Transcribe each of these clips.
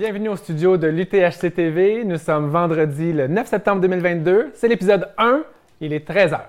Bienvenue au studio de l'UTHC TV. Nous sommes vendredi le 9 septembre 2022. C'est l'épisode 1. Il est 13h.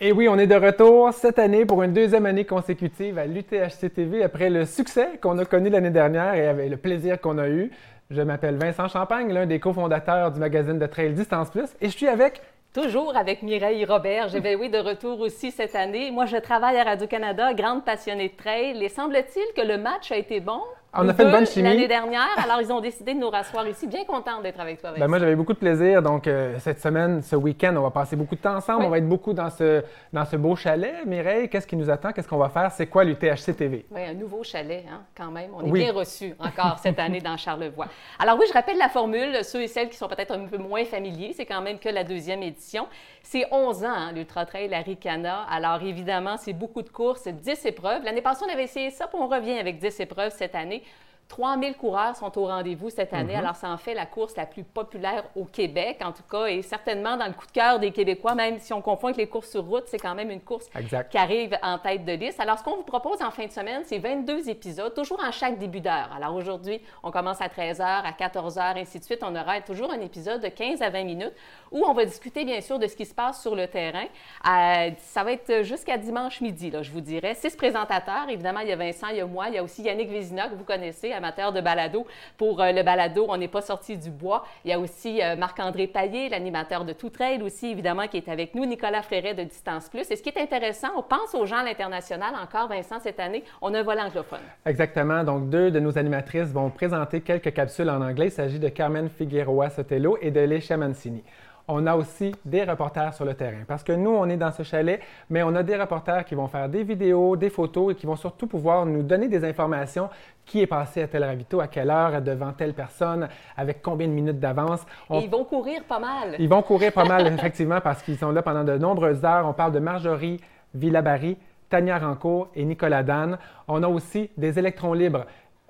Et oui, on est de retour cette année pour une deuxième année consécutive à l'UTHC TV après le succès qu'on a connu l'année dernière et avec le plaisir qu'on a eu. Je m'appelle Vincent Champagne, l'un des cofondateurs du magazine de Trail Distance Plus, et je suis avec Toujours avec Mireille Robert. Je vais, oui, de retour aussi cette année. Moi, je travaille à Radio-Canada, grande passionnée de trail. Et semble-t-il que le match a été bon? On a fait une bonne chimie. L'année dernière, alors ils ont décidé de nous rasseoir ici. Bien contente d'être avec toi. Ben moi, j'avais beaucoup de plaisir. Donc, euh, cette semaine, ce week-end, on va passer beaucoup de temps ensemble. On va être beaucoup dans ce, dans ce beau chalet. Mireille, qu'est-ce qui nous attend? Qu'est-ce qu'on va faire? C'est quoi l'UTHC TV? Oui, un nouveau chalet, hein, quand même. On est bien reçus encore cette année dans Charlevoix. Alors oui, je rappelle la formule. Ceux et celles qui sont peut-être un peu moins familiers, c'est quand même que la deuxième édition. C'est 11 ans, hein, l'Ultra Trail Ricana. Alors évidemment, c'est beaucoup de courses, 10 épreuves. L'année passée, on avait essayé ça, puis on revient avec 10 épreuves cette année. 3000 coureurs sont au rendez-vous cette année. Mhm. Alors, ça en fait la course la plus populaire au Québec, en tout cas, et certainement dans le coup de cœur des Québécois, même si on confond avec les courses sur route, c'est quand même une course qui arrive en tête de liste. Alors, ce qu'on vous propose en fin de semaine, c'est 22 épisodes, toujours en chaque début d'heure. Alors, aujourd'hui, on commence à 13h, à 14h, ainsi de suite. On aura toujours un épisode de 15 à 20 minutes où on va discuter, bien sûr, de ce qui se passe sur le terrain. Euh, ça va être jusqu'à dimanche midi, là, je vous dirais. Six présentateurs. Évidemment, il y a Vincent, il y a moi, il y a aussi Yannick Vézina, que vous connaissez, amateur de balado. Pour euh, le balado, on n'est pas sorti du bois. Il y a aussi euh, Marc-André Paillé, l'animateur de Tout Trail aussi, évidemment, qui est avec nous. Nicolas Fréret de Distance Plus. Et ce qui est intéressant, on pense aux gens à l'international encore, Vincent, cette année. On a un volet anglophone. Exactement. Donc, deux de nos animatrices vont présenter quelques capsules en anglais. Il s'agit de Carmen Figueroa Sotelo et de Lecia Mancini on a aussi des reporters sur le terrain. Parce que nous, on est dans ce chalet, mais on a des reporters qui vont faire des vidéos, des photos et qui vont surtout pouvoir nous donner des informations qui est passé à tel ravito, à quelle heure, devant telle personne, avec combien de minutes d'avance. Et ils vont courir pas mal. Ils vont courir pas mal, effectivement, parce qu'ils sont là pendant de nombreuses heures. On parle de Marjorie Villabari, Tania Rancourt et Nicolas Dan. On a aussi des électrons libres.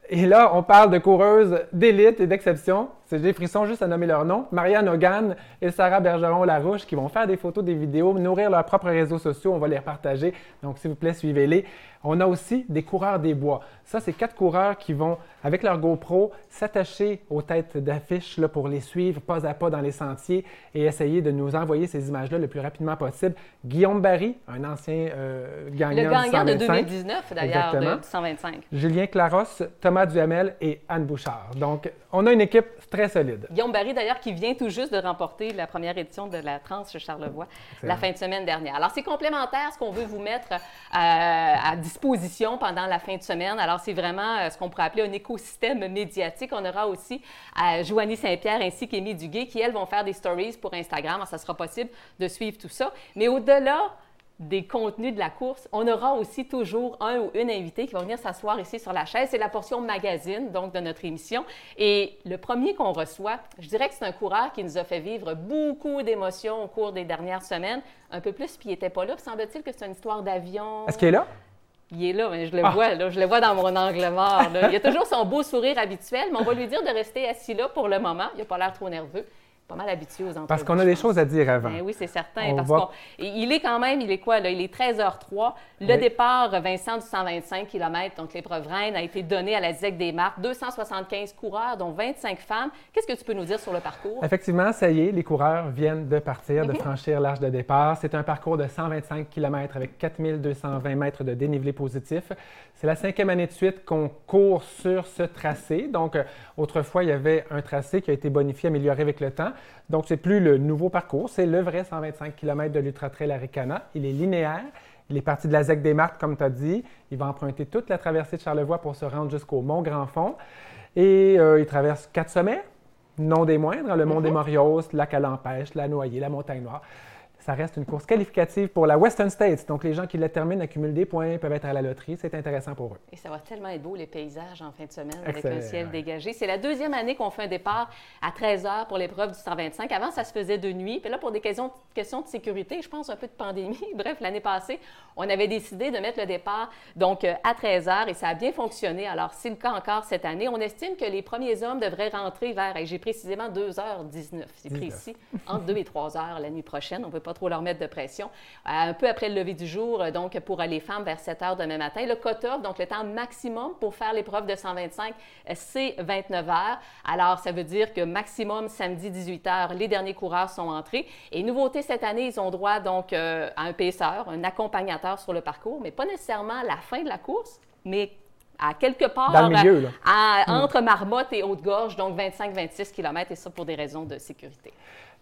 Et là, on parle de coureuses d'élite et d'exception. C'est des frissons juste à nommer leur nom. Marianne Hogan et Sarah Bergeron-Larouche qui vont faire des photos, des vidéos, nourrir leurs propres réseaux sociaux. On va les repartager. Donc, s'il vous plaît, suivez-les. On a aussi des coureurs des bois. Ça, c'est quatre coureurs qui vont, avec leur GoPro, s'attacher aux têtes d'affiches pour les suivre pas à pas dans les sentiers et essayer de nous envoyer ces images-là le plus rapidement possible. Guillaume Barry, un ancien euh, gagnant, le gagnant de 2019, d'ailleurs, de 125. Julien Claros, Thomas Duhamel et Anne Bouchard. Donc, on a une équipe très solide. Guillaume Barry, d'ailleurs, qui vient tout juste de remporter la première édition de la Trans Charlevoix la fin de semaine dernière. Alors, c'est complémentaire ce qu'on veut vous mettre euh, à disposition pendant la fin de semaine. Alors, c'est vraiment euh, ce qu'on pourrait appeler un écosystème médiatique. On aura aussi euh, Joanie Saint-Pierre ainsi qu'Émile Duguay qui, elles, vont faire des stories pour Instagram. Alors, ça sera possible de suivre tout ça. Mais au-delà des contenus de la course, on aura aussi toujours un ou une invitée qui va venir s'asseoir ici sur la chaise. C'est la portion magazine, donc, de notre émission. Et le premier qu'on reçoit, je dirais que c'est un coureur qui nous a fait vivre beaucoup d'émotions au cours des dernières semaines. Un peu plus, puis il n'était pas là. Semble-t-il que c'est une histoire d'avion. Est-ce qu'il est là? Il est là, mais je le ah. vois, là, je le vois dans mon angle mort. Il a toujours son beau sourire habituel, mais on va lui dire de rester assis là pour le moment. Il n'a pas l'air trop nerveux pas mal habitué aux entrevues. Parce qu'on a des choses à dire avant. Ben oui, c'est certain. parce il est quand même, il est quoi, là? Il est 13h03. Le départ, Vincent, du 125 km, donc l'épreuve reine, a été donné à la ZEC des Marques. 275 coureurs, dont 25 femmes. Qu'est-ce que tu peux nous dire sur le parcours? Effectivement, ça y est, les coureurs viennent de partir, de mhm. franchir l'arche de départ. C'est un parcours de 125 km avec 4220 mètres de dénivelé positif. C'est la cinquième année de suite qu'on court sur ce tracé. Donc, euh, autrefois, il y avait un tracé qui a été bonifié, amélioré avec le temps. Donc, c'est plus le nouveau parcours, c'est le vrai 125 km de l'Ultra Trail Aricana. Il est linéaire. Il est parti de la ZEC des Marques, comme tu as dit. Il va emprunter toute la traversée de Charlevoix pour se rendre jusqu'au Mont Grand Fond. Et euh, il traverse quatre sommets, non des moindres, le Mont des mhm. Morios, lac à l'Empêche, la Noyer, la Montagne Noire ça reste une course qualificative pour la Western States. Donc, les gens qui la terminent accumulent des points, peuvent être à la loterie. C'est intéressant pour eux. Et ça va tellement être beau, les paysages en fin de semaine, avec un ciel dégagé. C'est la deuxième année qu'on fait un départ à 13 h pour l'épreuve du 125. Avant, ça se faisait de nuit. Puis là, pour des questions, questions de sécurité, je pense un peu de pandémie. Bref, l'année passée, on avait décidé de mettre le départ donc euh, à 13 h et ça a bien fonctionné. Alors, c'est le cas encore cette année. On estime que les premiers hommes devraient rentrer vers, et j'ai précisément 2h19, c'est précis, entre 2 et 3 h la nuit prochaine. On ne peut pas trop leur mettre de pression. un peu après le lever du jour, donc pour les femmes vers 7 heures demain matin. Le cut-off, donc le temps maximum pour faire l'épreuve de 125, c'est 29 heures. Alors, ça veut dire que maximum samedi 18 heures, les derniers coureurs sont entrés. Et nouveauté cette année, ils ont droit donc à un paisseur, un accompagnateur sur le parcours, mais pas nécessairement à la fin de la course, mais à quelque part hmm. entre Marmotte et Haute-Gorge, donc 25-26 km, et ça pour des raisons de sécurité.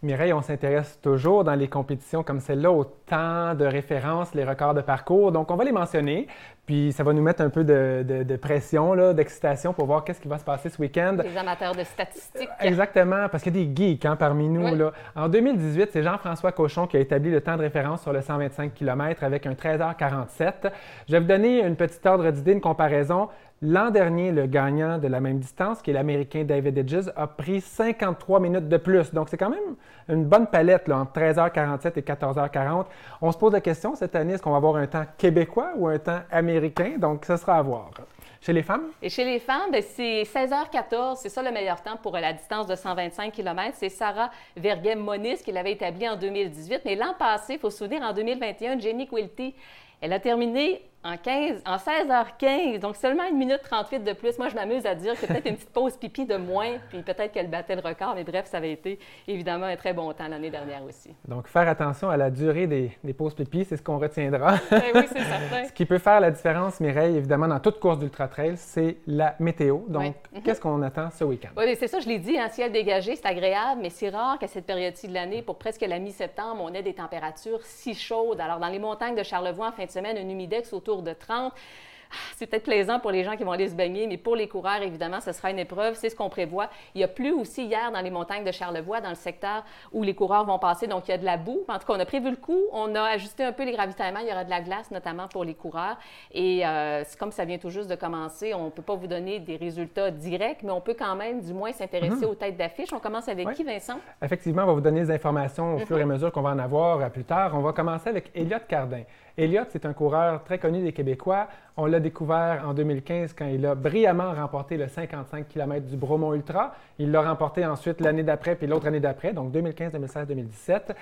Mireille, on s'intéresse toujours dans les compétitions comme celle-là au temps de référence, les records de parcours. Donc, on va les mentionner, puis ça va nous mettre un peu de, pression, d'excitation pour voir qu'est-ce qui va se passer ce week-end. Les amateurs de statistiques. Exactement, parce qu'il y a des geeks hein, parmi nous. Là. En 2018, c'est Jean-François Cochon qui a établi le temps de référence sur le 125 km avec un 13h47. Je vais vous donner une petite ordre d'idée, une comparaison. L'an dernier, le gagnant de la même distance, qui est l'Américain David Edges, a pris 53 minutes de plus. Donc, c'est quand même une bonne palette là, entre 13h47 et 14h40. On se pose la question cette année, est-ce qu'on va avoir un temps québécois ou un temps américain? Donc, ce sera à voir. Chez les femmes? Et chez les femmes, ben, c'est 16h14, c'est ça le meilleur temps pour la distance de 125 km. C'est Sarah Verguem-Monis qui l'avait établi en 2018. Mais l'an passé, il faut se souvenir, en 2021, Jenny Quilty, elle a terminé en, 15, en 16h15, donc seulement une minute 38 de plus. Moi, je m'amuse à dire que peut-être une petite pause pipi de moins, puis peut-être qu'elle battait le record, mais bref, ça avait été évidemment un très bon temps l'année dernière aussi. Donc, faire attention à la durée des, pauses pipi, c'est ce qu'on retiendra. Ben oui, c'est certain. ce qui peut faire la différence, Mireille, évidemment, dans toute course d'ultra-trail, c'est la météo. Donc, mhm. qu'est-ce qu'on attend ce week-end? Oui, c'est ça, je l'ai dit, un ciel dégagé, c'est agréable, mais c'est rare qu'à cette période-ci de l'année, pour presque la mi-septembre, on ait des températures si chaudes. Alors, dans les montagnes de Charlevoix, en fin de semaine, un humidex autour de 30 c'est peut-être plaisant pour les gens qui vont aller se baigner, mais pour les coureurs, évidemment, ce sera une épreuve. C'est ce qu'on prévoit. Il y a plu aussi hier dans les montagnes de Charlevoix, dans le secteur où les coureurs vont passer. Donc, il y a de la boue. En tout cas, on a prévu le coup. On a ajusté un peu les ravitaillements. Il y aura de la glace, notamment pour les coureurs. Et euh, comme ça vient tout juste de commencer. On ne peut pas vous donner des résultats directs, mais on peut quand même, du moins, s'intéresser mhm. aux têtes d'affiche. On commence avec qui, Vincent? Effectivement, on va vous donner des informations au fur et à mhm. mesure qu'on va en avoir euh, plus tard. On va commencer avec Elliott Cardin. Elliott, c'est un coureur très connu des Québécois. On l'a découvert en 2015 quand il a brillamment remporté le 55 km du Bromont Ultra. Il l'a remporté ensuite l'année d'après, puis l'autre année d'après, donc 2015, 2016, 2017.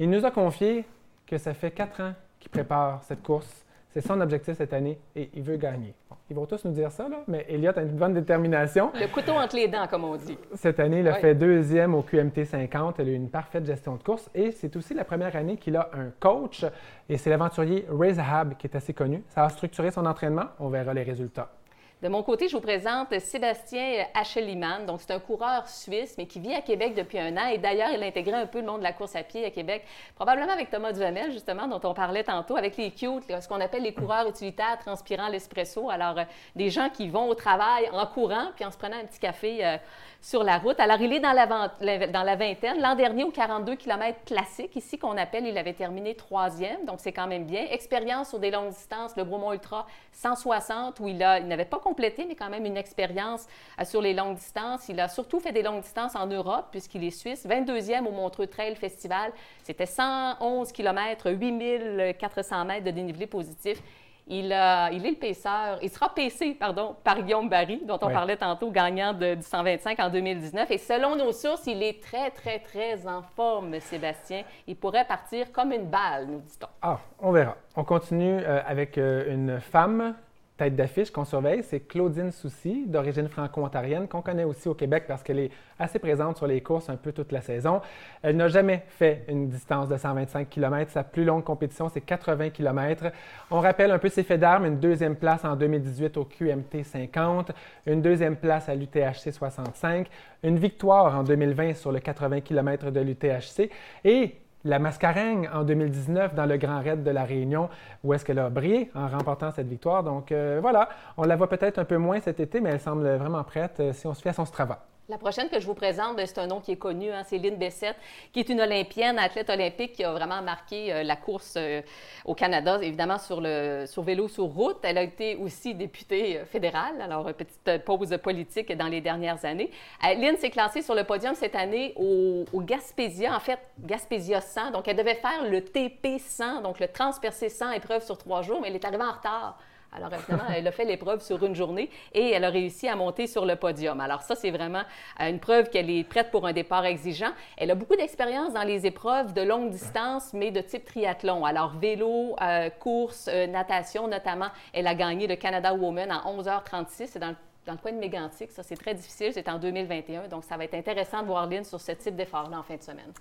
Il nous a confié que ça fait quatre ans qu'il prépare cette course c'est son objectif cette année et il veut gagner. ils vont tous nous dire ça, là, mais Elliott a une bonne détermination. Le couteau entre les dents, comme on dit. Cette année, il a fait deuxième au QMT 50. Elle a eu une parfaite gestion de course et c'est aussi la première année qu'il a un coach et c'est l'aventurier Ray Zahab qui est assez connu. Ça a structuré son entraînement. On verra les résultats. De mon côté, je vous présente Sébastien Hacheliman. Donc, c'est un coureur suisse, mais qui vit à Québec depuis un an. Et d'ailleurs, il a intégré un peu le monde de la course à pied à Québec, probablement avec Thomas Duhamel, justement, dont on parlait tantôt, avec les cute, ce qu'on appelle les coureurs utilitaires transpirant l'espresso. Alors, euh, des gens qui vont au travail en courant, puis en se prenant un petit café euh, sur la route. Alors, il est dans la, dans la vingtaine. L'an dernier, au 42 km classique, ici qu'on appelle, il avait terminé troisième, donc c'est quand même bien. Expérience sur des longues distances, le Bromont Ultra 160, où il, il n'avait pas complété, mais quand même une expérience euh, sur les longues distances. Il a surtout fait des longues distances en Europe, puisqu'il est suisse. 22e au Montreux Trail Festival. C'était 111 km, 8400 mètres de dénivelé positif. Il, il, est le paisseur, il sera paissé, pardon, par Guillaume Barry, dont on parlait tantôt, gagnant de, du 125 en 2019. Et selon nos sources, il est très, très, très en forme, Sébastien. Il pourrait partir comme une balle, nous dit-on. Ah, on verra. On continue euh, avec euh, une femme tête d'affiche qu'on surveille, c'est Claudine Soucy, d'origine franco-ontarienne, qu'on connaît aussi au Québec parce qu'elle est assez présente sur les courses un peu toute la saison. Elle n'a jamais fait une distance de 125 km. Sa plus longue compétition, c'est 80 km. On rappelle un peu ses faits d'armes, une deuxième place en 2018 au QMT 50, une deuxième place à l'UTHC 65, une victoire en 2020 sur le 80 km de l'UTHC et la Mascarengue en 2019 dans le Grand Raid de la Réunion, où est-ce qu'elle a brillé en remportant cette victoire. Donc euh, voilà, on la voit peut-être un peu moins cet été, mais elle semble vraiment prête euh, si on se fait à son Strava. La prochaine que je vous présente, ben, c'est un nom qui est connu, hein, c'est Lynn Bessette, qui est une Olympienne, athlète olympique qui a vraiment marqué euh, la course euh, au Canada, évidemment sur, vélo, sur route. Elle a été aussi députée euh, fédérale, alors petite pause politique dans les dernières années. Lynn s'est classée sur le podium cette année au, au, Gaspésia, en fait Gaspésia 100. Donc elle devait faire le TP 100, donc le transpercé 100 épreuve sur trois jours, mais elle est arrivée en retard Alors, évidemment, elle a fait l'épreuve sur une journée et elle a réussi à monter sur le podium. Alors, ça, c'est vraiment euh, une preuve qu'elle est prête pour un départ exigeant. Elle a beaucoup d'expérience dans les épreuves de longue distance, mais de type triathlon. Alors, vélo, euh, course, euh, natation notamment. Elle a gagné le Canada Woman en 11h36. C'est dans le coin de Mégantic. Ça, c'est très difficile. C'est en 2021. Donc, ça va être intéressant de voir Lynn sur ce type d'effort-là en fin de semaine.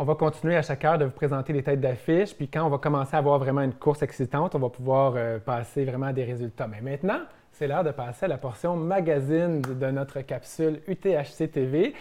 On va continuer à chaque heure de vous présenter les têtes d'affiche. Puis quand on va commencer à avoir vraiment une course excitante, on va pouvoir euh, passer vraiment à des résultats. Mais maintenant, c'est l'heure de passer à la portion magazine de notre capsule UTHC TV.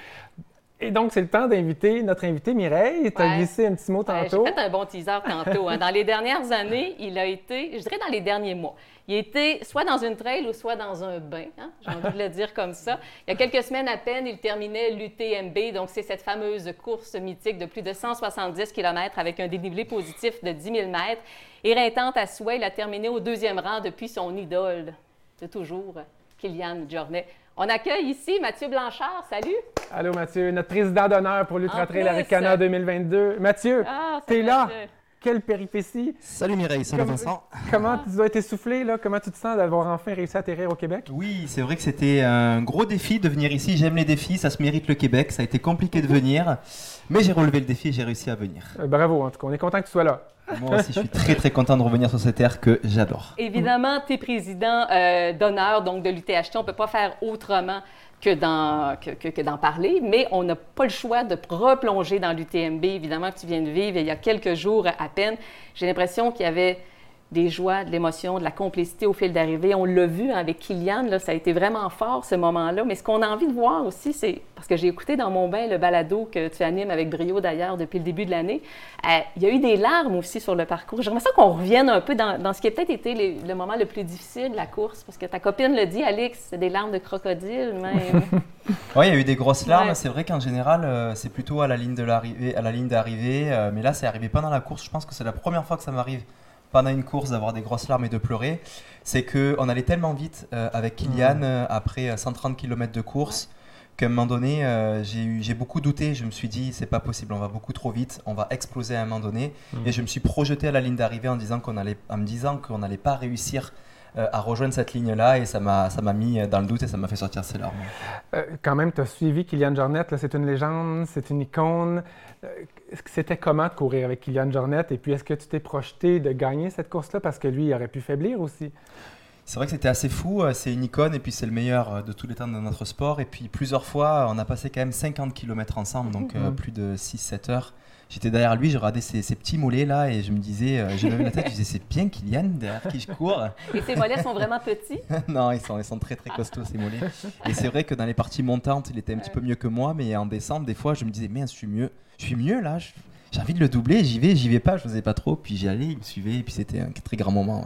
Et donc, c'est le temps d'inviter notre invité Mireille. Tu as glissé un petit mot tantôt. J'ai fait un bon teaser tantôt. Hein. Dans les dernières années, il a été, je dirais dans les derniers mois, il était soit dans une trail ou soit dans un bain. Hein. J'ai envie de le dire comme ça. Il y a quelques semaines à peine, il terminait l'UTMB. Donc, c'est cette fameuse course mythique de plus de 170 km avec un dénivelé positif de 10 000 mètres. Éreintante à souhait, il a terminé au deuxième rang depuis son idole de toujours, Kylian Jornet. On accueille ici Mathieu Blanchard. Salut. Allô, Mathieu, notre président d'honneur pour l'Ultra Trail Aricana 2022. Mathieu, ah, t'es là? Quelle péripétie. Salut Mireille, salut Vincent? Comment tu dois être essoufflé, là? Comment tu te sens d'avoir enfin réussi à atterrir au Québec? Oui, c'est vrai que c'était un gros défi de venir ici. J'aime les défis, ça se mérite le Québec. Ça a été compliqué de venir, mais j'ai relevé le défi et j'ai réussi à venir. Euh, bravo, en tout cas, on est content que tu sois là. Moi aussi, je suis très très content de revenir sur cette terre que j'adore. Évidemment, tu es président euh, d'honneur donc de l'UTHT. On ne peut pas faire autrement que d'en parler, mais on n'a pas le choix de replonger dans l'UTMB, évidemment, que tu viens de vivre il y a quelques jours à peine. J'ai l'impression qu'il y avait des joies, de l'émotion, de la complicité au fil d'arrivée. On l'a vu avec Kylian, là, ça a été vraiment fort ce moment-là. Mais ce qu'on a envie de voir aussi, c'est, parce que j'ai écouté dans mon bain le balado que tu animes avec brio d'ailleurs depuis le début de l'année, euh, il y a eu des larmes aussi sur le parcours. J'aimerais ça qu'on revienne un peu dans, ce qui a peut-être été le moment le plus difficile de la course, parce que ta copine le dit, Alex, c'est des larmes de crocodile même. oui, il y a eu des grosses larmes. C'est vrai qu'en général, euh, c'est plutôt à la ligne de l'arrivée, à la ligne d'arrivée, euh, mais là, c'est arrivé pendant la course. Je pense que c'est la première fois que ça m'arrive pendant une course d'avoir des grosses larmes et de pleurer, c'est qu'on allait tellement vite euh, avec Kylian euh, après 130 euh, km de course qu'à un moment donné, j'ai beaucoup douté. Je me suis dit, c'est pas possible, on va beaucoup trop vite, on va exploser à un moment donné. Mm. Et je me suis projeté à la ligne d'arrivée en, disant qu'on allait, en me disant qu'on n'allait pas réussir à rejoindre cette ligne-là et ça m'a mis dans le doute et ça m'a fait sortir ses larmes. quand même, tu as suivi Kylian Jornet, c'est une légende, c'est une icône c'était comment de courir avec Kylian Jornet? Et puis, est-ce que tu t'es projeté de gagner cette course-là parce que lui, il aurait pu faiblir aussi? C'est vrai que c'était assez fou. Euh, c'est une icône et puis c'est le meilleur euh, de tous les temps de notre sport. Et puis, plusieurs fois, on a passé quand même 50 km ensemble, donc euh, mmh. plus de 6-7 heures. J'étais derrière lui, je regardais ses, petits mollets là et je me disais, j'ai même la tête, je disais c'est bien Kylian derrière qui je cours. Et ses mollets sont vraiment petits? Non, ils sont, ils sont très très costauds ces mollets. Et c'est vrai que dans les parties montantes, il était un petit peu mieux que moi, mais en descente, des fois, je me disais, mais je suis mieux, je suis mieux là, j'ai envie de le doubler, j'y vais, j'y vais pas, je faisais pas trop, puis j'y allais, il me suivait, et puis c'était un très grand moment.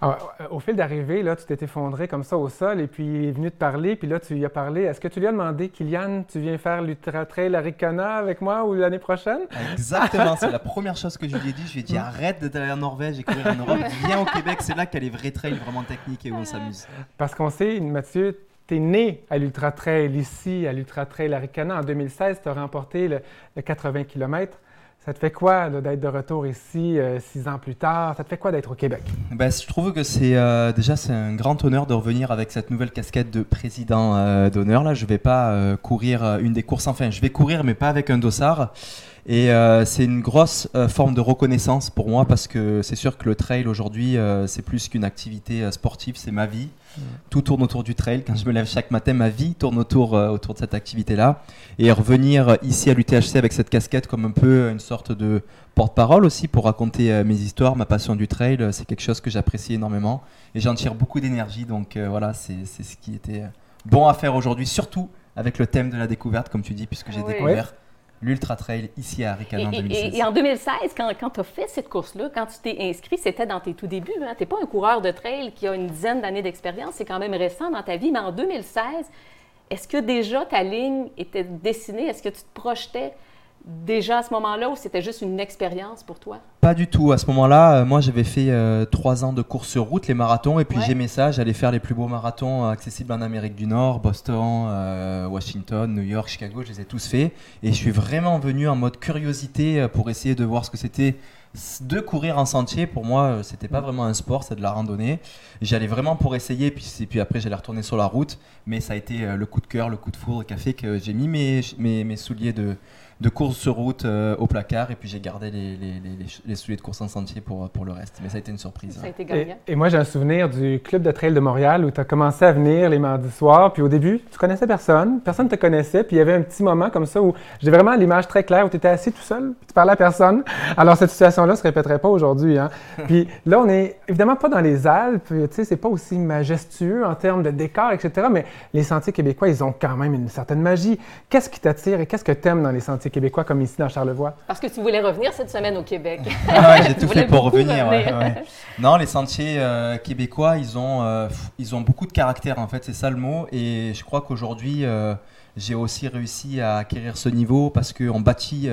Ah, au fil d'arrivée, là, tu t'es effondré comme ça au sol et puis il est venu te parler, puis là, tu lui as parlé. Est-ce que tu lui as demandé, Kylian, tu viens faire l'Ultra Trail Arikana avec moi ou l'année prochaine? Exactement, c'est la première chose que je lui ai dit. Je lui ai dit, arrête d'aller en Norvège et courir en Europe, viens au Québec, c'est là qu'il y a les vrais trails vraiment techniques et où on s'amuse. Parce qu'on sait, Mathieu, tu es né à l'Ultra Trail ici, à l'Ultra Trail Arikana. En 2016, tu as remporté le, le 80 km. Ça te fait quoi d'être de retour ici euh, six ans plus tard? Ça te fait quoi d'être au Québec? Ben, je trouve que c'est euh, déjà c'est un grand honneur de revenir avec cette nouvelle casquette de président euh, d'honneur. Là, je vais pas courir une des courses. Enfin, je vais courir, mais pas avec un dossard. Et c'est une grosse forme de reconnaissance pour moi parce que c'est sûr que le trail aujourd'hui, c'est plus qu'une activité sportive, c'est ma vie. Tout tourne autour du trail. Quand je me lève chaque matin, ma vie tourne autour, euh, autour de cette activité-là. Et revenir ici à l'UTHC avec cette casquette comme un peu une sorte de porte-parole aussi pour raconter euh, mes histoires, ma passion du trail, euh, c'est quelque chose que j'apprécie énormément. Et j'en tire beaucoup d'énergie. Donc voilà, c'est ce qui était bon à faire aujourd'hui, surtout avec le thème de la découverte, comme tu dis, puisque j'ai découvert l'Ultra Trail ici à Ricana en 2016. Et, en 2016, quand, quand tu as fait cette course-là, quand tu t'es inscrit, c'était dans tes tout débuts. Hein? Tu n'es pas un coureur de trail qui a une dizaine d'années d'expérience, c'est quand même récent dans ta vie. Mais en 2016, est-ce que déjà ta ligne était dessinée? Est-ce que tu te projetais déjà à ce moment-là ou c'était juste une expérience pour toi? Pas du tout. À ce moment-là, euh, moi j'avais fait euh, trois ans de course sur route, les marathons, et puis j'aimais ça. J'allais faire les plus beaux marathons accessibles en Amérique du Nord, Boston, Washington, New York, Chicago, je les ai tous faits. Et je suis vraiment venu en mode curiosité pour essayer de voir ce que c'était de courir en sentier, pour moi, euh, c'était pas vraiment un sport, c'est de la randonnée. J'allais vraiment pour essayer, puis, puis après j'allais retourner sur la route. Mais ça a été euh, le coup de cœur, le coup de foudre qui a fait que j'ai mis mes, mes souliers de, de course sur route euh, au placard et puis j'ai gardé les, les, les, souliers de course en sentier pour, pour le reste. Mais ça a été une surprise. Ça a été et, et, moi, j'ai un souvenir du club de trail de Montréal où tu as commencé à venir les mardis soirs. Puis au début, tu connaissais personne, personne ne te connaissait. Puis il y avait un petit moment comme ça où j'ai vraiment l'image très claire où tu étais assis tout seul, puis tu parlais à personne. Alors cette situation-là ne se répéterait pas aujourd'hui. Hein? puis là, on est évidemment pas dans les Alpes. Tu sais, c'est pas aussi majestueux en termes de décor, etc. Mais les sentiers québécois, ils ont quand même une certaine magie. Qu'est-ce qui t'attire et qu'est-ce que tu aimes dans les sentiers québécois comme ici dans Charlevoix? Parce que tu voulais revenir cette semaine au Québec. ah j'ai tout fait pour revenir. non, les sentiers euh, québécois, ils ont, euh, ils ont beaucoup de caractère en fait, c'est ça le mot. Et je crois qu'aujourd'hui, euh, j'ai aussi réussi à acquérir ce niveau parce qu'on bâtit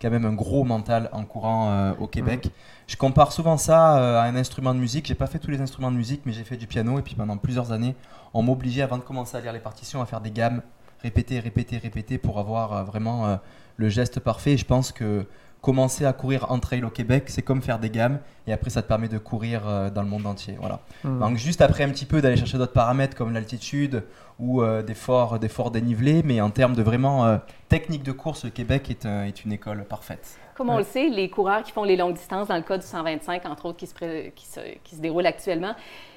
quand même un gros mental en courant au Québec. Mm. Je compare souvent ça à un instrument de musique. J'ai pas fait tous les instruments de musique, mais j'ai fait du piano. Et puis pendant plusieurs années, on m'obligeait avant de commencer à lire les partitions à faire des gammes, répéter, répéter, répéter pour avoir vraiment le geste parfait. je pense que commencer à courir en trail au Québec, c'est comme faire des gammes et après ça te permet de courir euh, dans le monde entier. Voilà. Hmm. Donc juste après un petit peu d'aller chercher d'autres paramètres comme l'altitude ou euh, des, forts, des forts dénivelés, mais en termes de vraiment euh, technique de course, le Québec est, est une école parfaite. Comme on le sait, les coureurs qui font les longues distances dans le cas du 125, entre autres, qui se, qui se, qui se déroule actuellement,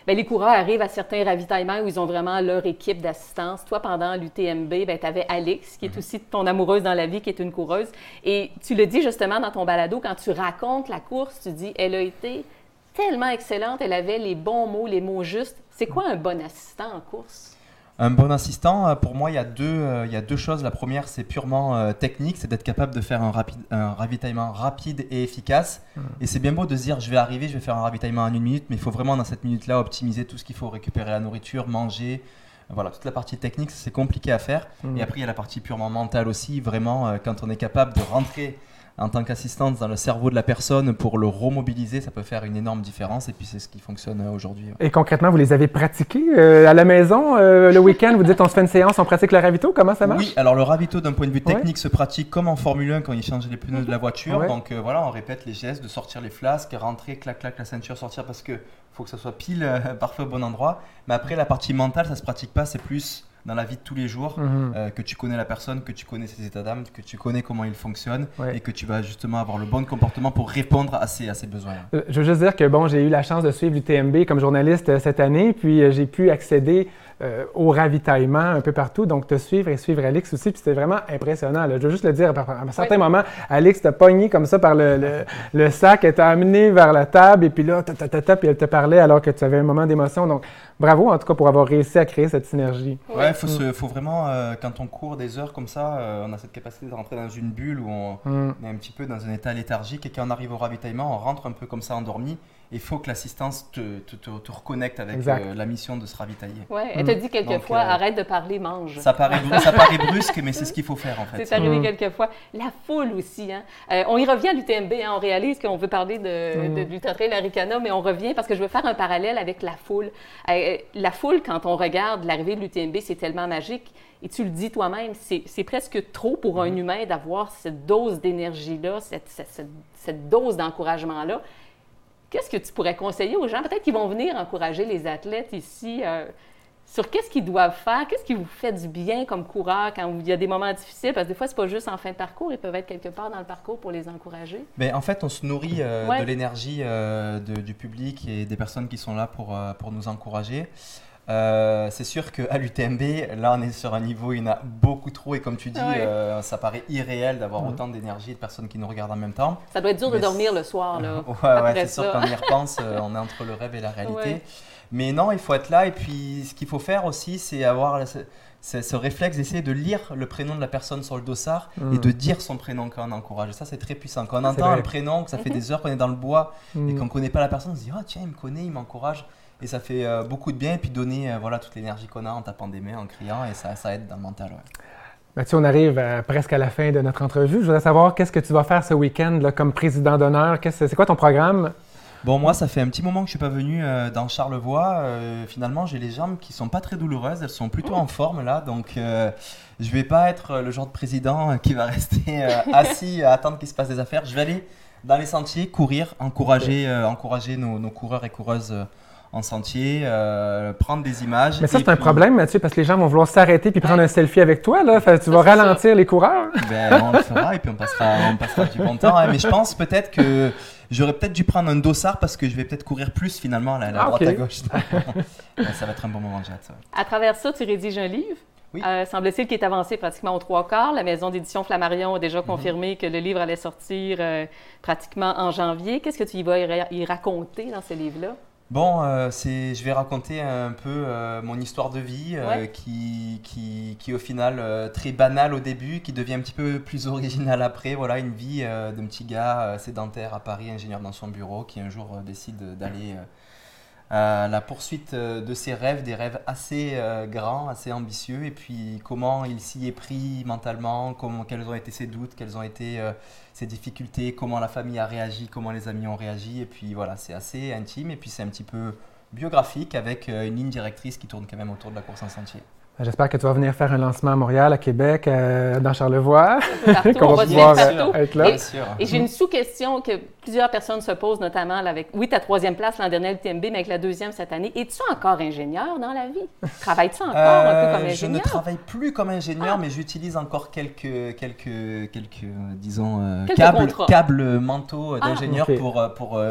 bien, les coureurs arrivent à certains ravitaillements où ils ont vraiment leur équipe d'assistance. Toi, pendant l'UTMB, ben, tu avais Alix, qui est mhm. aussi ton amoureuse dans la vie, qui est une coureuse. Et tu le dis justement dans ton balado, quand tu racontes la course, tu dis, elle a été tellement excellente, elle avait les bons mots, les mots justes. C'est quoi un bon assistant en course? Un bon assistant, euh, pour moi, il y a deux, euh, il y a deux choses. La première, c'est purement euh, technique, c'est d'être capable de faire un, rapide, un ravitaillement rapide et efficace. Hmm. Et c'est bien beau de se dire, je vais arriver, je vais faire un ravitaillement en une minute, mais il faut vraiment dans cette minute-là optimiser tout ce qu'il faut, récupérer la nourriture, manger. Voilà, toute la partie technique, c'est compliqué à faire. Hmm. Et après, il y a la partie purement mentale aussi. Vraiment, quand on est capable de rentrer en tant qu'assistante dans le cerveau de la personne pour le remobiliser, ça peut faire une énorme différence et puis c'est ce qui fonctionne euh, aujourd'hui. Et concrètement, vous les avez pratiqués euh, à la maison euh, le week-end? Vous dites on se fait une séance, on pratique le ravito, comment ça marche? Oui, alors le ravito d'un point de vue technique se pratique comme en Formule 1 quand il change les pneus de la voiture. Donc voilà, on répète les gestes de sortir les flasques, rentrer, clac clac la ceinture, sortir parce que faut que ça soit pile parfait au bon endroit. Mais après la partie mentale, ça se pratique pas, c'est plus dans la vie de tous les jours, mhm. euh, que tu connais la personne, que tu connais ses états d'âme, que tu connais comment il fonctionne et que tu vas justement avoir le bon comportement pour répondre à ses, à ses besoins. Euh, je veux juste dire que bon, j'ai eu la chance de suivre l'UTMB comme journaliste euh, cette année, puis j'ai pu accéder euh, au ravitaillement un peu partout. Donc, te suivre et suivre Alix aussi. Puis c'était vraiment impressionnant. Je veux juste le dire, à un certain moment, Alix t'a pogné comme ça par le, le, sac, elle t'a amené vers la table et puis là, ta, ta, ta, puis elle te parlait alors que tu avais un moment d'émotion. Donc, bravo en tout cas pour avoir réussi à créer cette synergie. Ouais, il faut, mm. faut, vraiment, euh, quand on court des heures comme ça, euh, on a cette capacité de rentrer dans une bulle où on, mm. est un petit peu dans un état léthargique et quand on arrive au ravitaillement, on rentre un peu comme ça endormi il faut que l'assistance te, te, te, reconnecte avec euh, la mission de se ravitailler. Oui, elle te dit quelquefois, euh, arrête de parler, mange. Ça paraît, ça paraît brusque, mais c'est ce qu'il faut faire en fait. C'est arrivé mm. quelquefois. La foule aussi. Hein. Euh, on y revient à l'UTMB, hein. on réalise qu'on veut parler de, mm. du Trail Laricana, mais on revient parce que je veux faire un parallèle avec la foule. La foule, quand on regarde l'arrivée de l'UTMB, c'est tellement magique. Et tu le dis toi-même, c'est presque trop pour un mm. humain d'avoir cette dose d'énergie-là, cette, cette, cette dose d'encouragement-là. Qu'est-ce que tu pourrais conseiller aux gens, peut-être qu'ils vont venir encourager les athlètes ici, euh, sur qu'est-ce qu'ils doivent faire, qu'est-ce qui vous fait du bien comme coureur quand il y a des moments difficiles, parce que des fois, ce n'est pas juste en fin de parcours, ils peuvent être quelque part dans le parcours pour les encourager. Mais en fait, on se nourrit euh, de l'énergie euh, du public et des personnes qui sont là pour, pour nous encourager. Euh, c'est sûr qu'à l'UTMB, là, on est sur un niveau, il y en a beaucoup trop. Et comme tu dis, euh, ça paraît irréel d'avoir autant d'énergie et de personnes qui nous regardent en même temps. Ça doit être dur de dormir le soir. Là, ouais, c'est sûr qu'on y repense, euh, on est entre le rêve et la réalité. Mais non, il faut être là. Et puis, ce qu'il faut faire aussi, c'est avoir ce, réflexe d'essayer de lire le prénom de la personne sur le dossard et mm. de dire son prénom quand on encourage. Et ça, c'est très puissant. Quand on entend un prénom, que ça fait des heures qu'on est dans le bois et mm. qu'on ne connaît pas la personne, on se dit Ah, tiens, il me connaît, il m'encourage. Et ça fait euh, beaucoup de bien. Et puis donner euh, voilà, toute l'énergie qu'on a en tapant des mains, en criant. Et ça, ça aide dans le mental. Mathieu, on arrive presque à la fin de notre entrevue. Je voudrais savoir qu'est-ce que tu vas faire ce week-end comme président d'honneur? C'est quoi ton programme? Bon, moi, ça fait un petit moment que je suis pas venu euh, dans Charlevoix. Euh, finalement, j'ai les jambes qui sont pas très douloureuses. Elles sont plutôt en forme là, donc euh, je vais pas être le genre de président qui va rester assis à attendre qu'il se passe des affaires. Je vais aller dans les sentiers, courir, encourager, encourager nos, nos, coureurs et coureuses en sentier, euh, prendre des images. Mais ça, c'est un problème, Mathieu, parce que les gens vont vouloir s'arrêter puis prendre un selfie avec toi. Là. tu vas ralentir les coureurs. Ben, on le fera et puis on passera, on passera du bon temps. Hein. Mais je pense peut-être que j'aurais peut-être dû prendre un dossard parce que je vais peut-être courir plus finalement à la, ah, droite à gauche. ça va être un bon moment de ça. À travers ça, tu rédiges un livre. Oui. Euh, semble-t-il qu'il est avancé pratiquement aux trois quarts. La maison d'édition Flammarion a déjà mhm. confirmé que le livre allait sortir euh, pratiquement en janvier. Qu'est-ce que tu y vas y raconter dans ce livre-là? Bon, euh, c'est, je vais raconter un peu euh, mon histoire de vie euh, qui, qui, qui, au final, très banale au début, qui devient un petit peu plus originale après. Voilà, une vie d'un petit gars sédentaire à Paris, ingénieur dans son bureau, qui un jour décide d'aller à la poursuite de ses rêves, des rêves assez grands, assez ambitieux, et puis comment il s'y est pris mentalement, comment, quels ont été ses doutes, quels ont été ses difficultés, comment la famille a réagi, comment les amis ont réagi. Et puis voilà, c'est assez intime et puis c'est un petit peu biographique avec euh, une ligne directrice qui tourne quand même autour de la course en sentier. J'espère que tu vas venir faire un lancement à Montréal, à Québec, euh, dans Charlevoix. qu'on va, pouvoir euh, être là. Et, j'ai une sous-question que plusieurs personnes se posent, notamment avec, oui, ta troisième place l'an dernier à l'UTMB, mais avec la deuxième cette année. Es-tu encore ingénieur dans la vie? Travailles-tu encore un peu comme ingénieur? Je ne travaille plus comme ingénieur, ah. mais j'utilise encore quelques, quelques, quelques disons, câbles, câbles mentaux ah, d'ingénieur pour, pour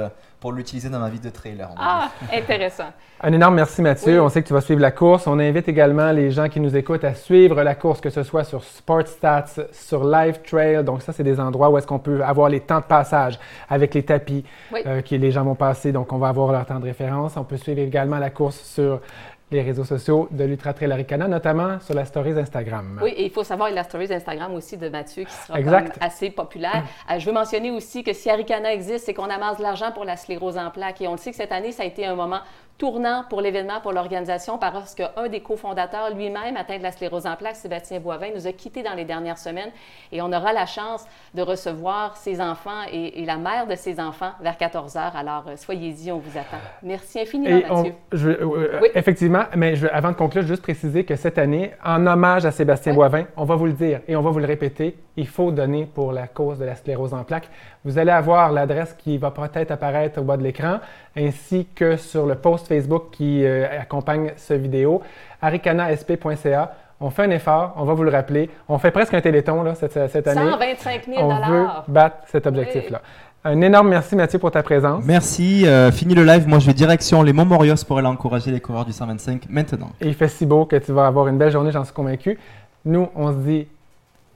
pour l'utiliser dans ma vie de trailer. Ah, intéressant. Un énorme merci Mathieu. On sait que tu vas suivre la course. On invite également les gens qui nous écoutent à suivre la course, que ce soit sur SportStats, sur Live Trail. Donc ça, c'est des endroits où est-ce qu'on peut avoir les temps de passage avec les tapis euh, que les gens vont passer. Donc on va avoir leur temps de référence. On peut suivre également la course sur les réseaux sociaux de l'Ultra Trail Aricana, notamment sur la stories Instagram. Oui, et il faut savoir la stories Instagram aussi de Mathieu qui sera assez populaire. Euh, je veux mentionner aussi que si Aricana existe, c'est qu'on amasse de l'argent pour la sclérose en plaques. Et on le sait que cette année, ça a été un moment tournant pour l'événement, pour l'organisation, parce qu'un des cofondateurs lui-même atteint de la sclérose en plaques, Sébastien Boivin, nous a quittés dans les dernières semaines et on aura la chance de recevoir ses enfants et, la mère de ses enfants vers 14 heures. Alors, euh, soyez-y, on vous attend. Merci infiniment, Mathieu. je, euh, Effectivement, mais je, avant de conclure, juste préciser que cette année, en hommage à Sébastien Boivin, on va vous le dire et on va vous le répéter, il faut donner pour la cause de la sclérose en plaques. Vous allez avoir l'adresse qui va peut-être apparaître au bas de l'écran, ainsi que sur le post Facebook qui euh, accompagne cette vidéo, aricanasp.ca. On fait un effort, on va vous le rappeler. On fait presque un téléthon là, cette, année. 125 000 On veut battre cet objectif-là. Un énorme merci Mathieu pour ta présence. Merci. Euh, fini le live. Moi, je vais direction les Montmorios pour aller encourager les coureurs du 125 maintenant. Et il fait si beau que tu vas avoir une belle journée, j'en suis convaincu. Nous, on se dit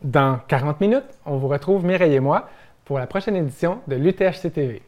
dans 40 minutes, on vous retrouve Mireille et moi pour la prochaine édition de l'UTHC TV.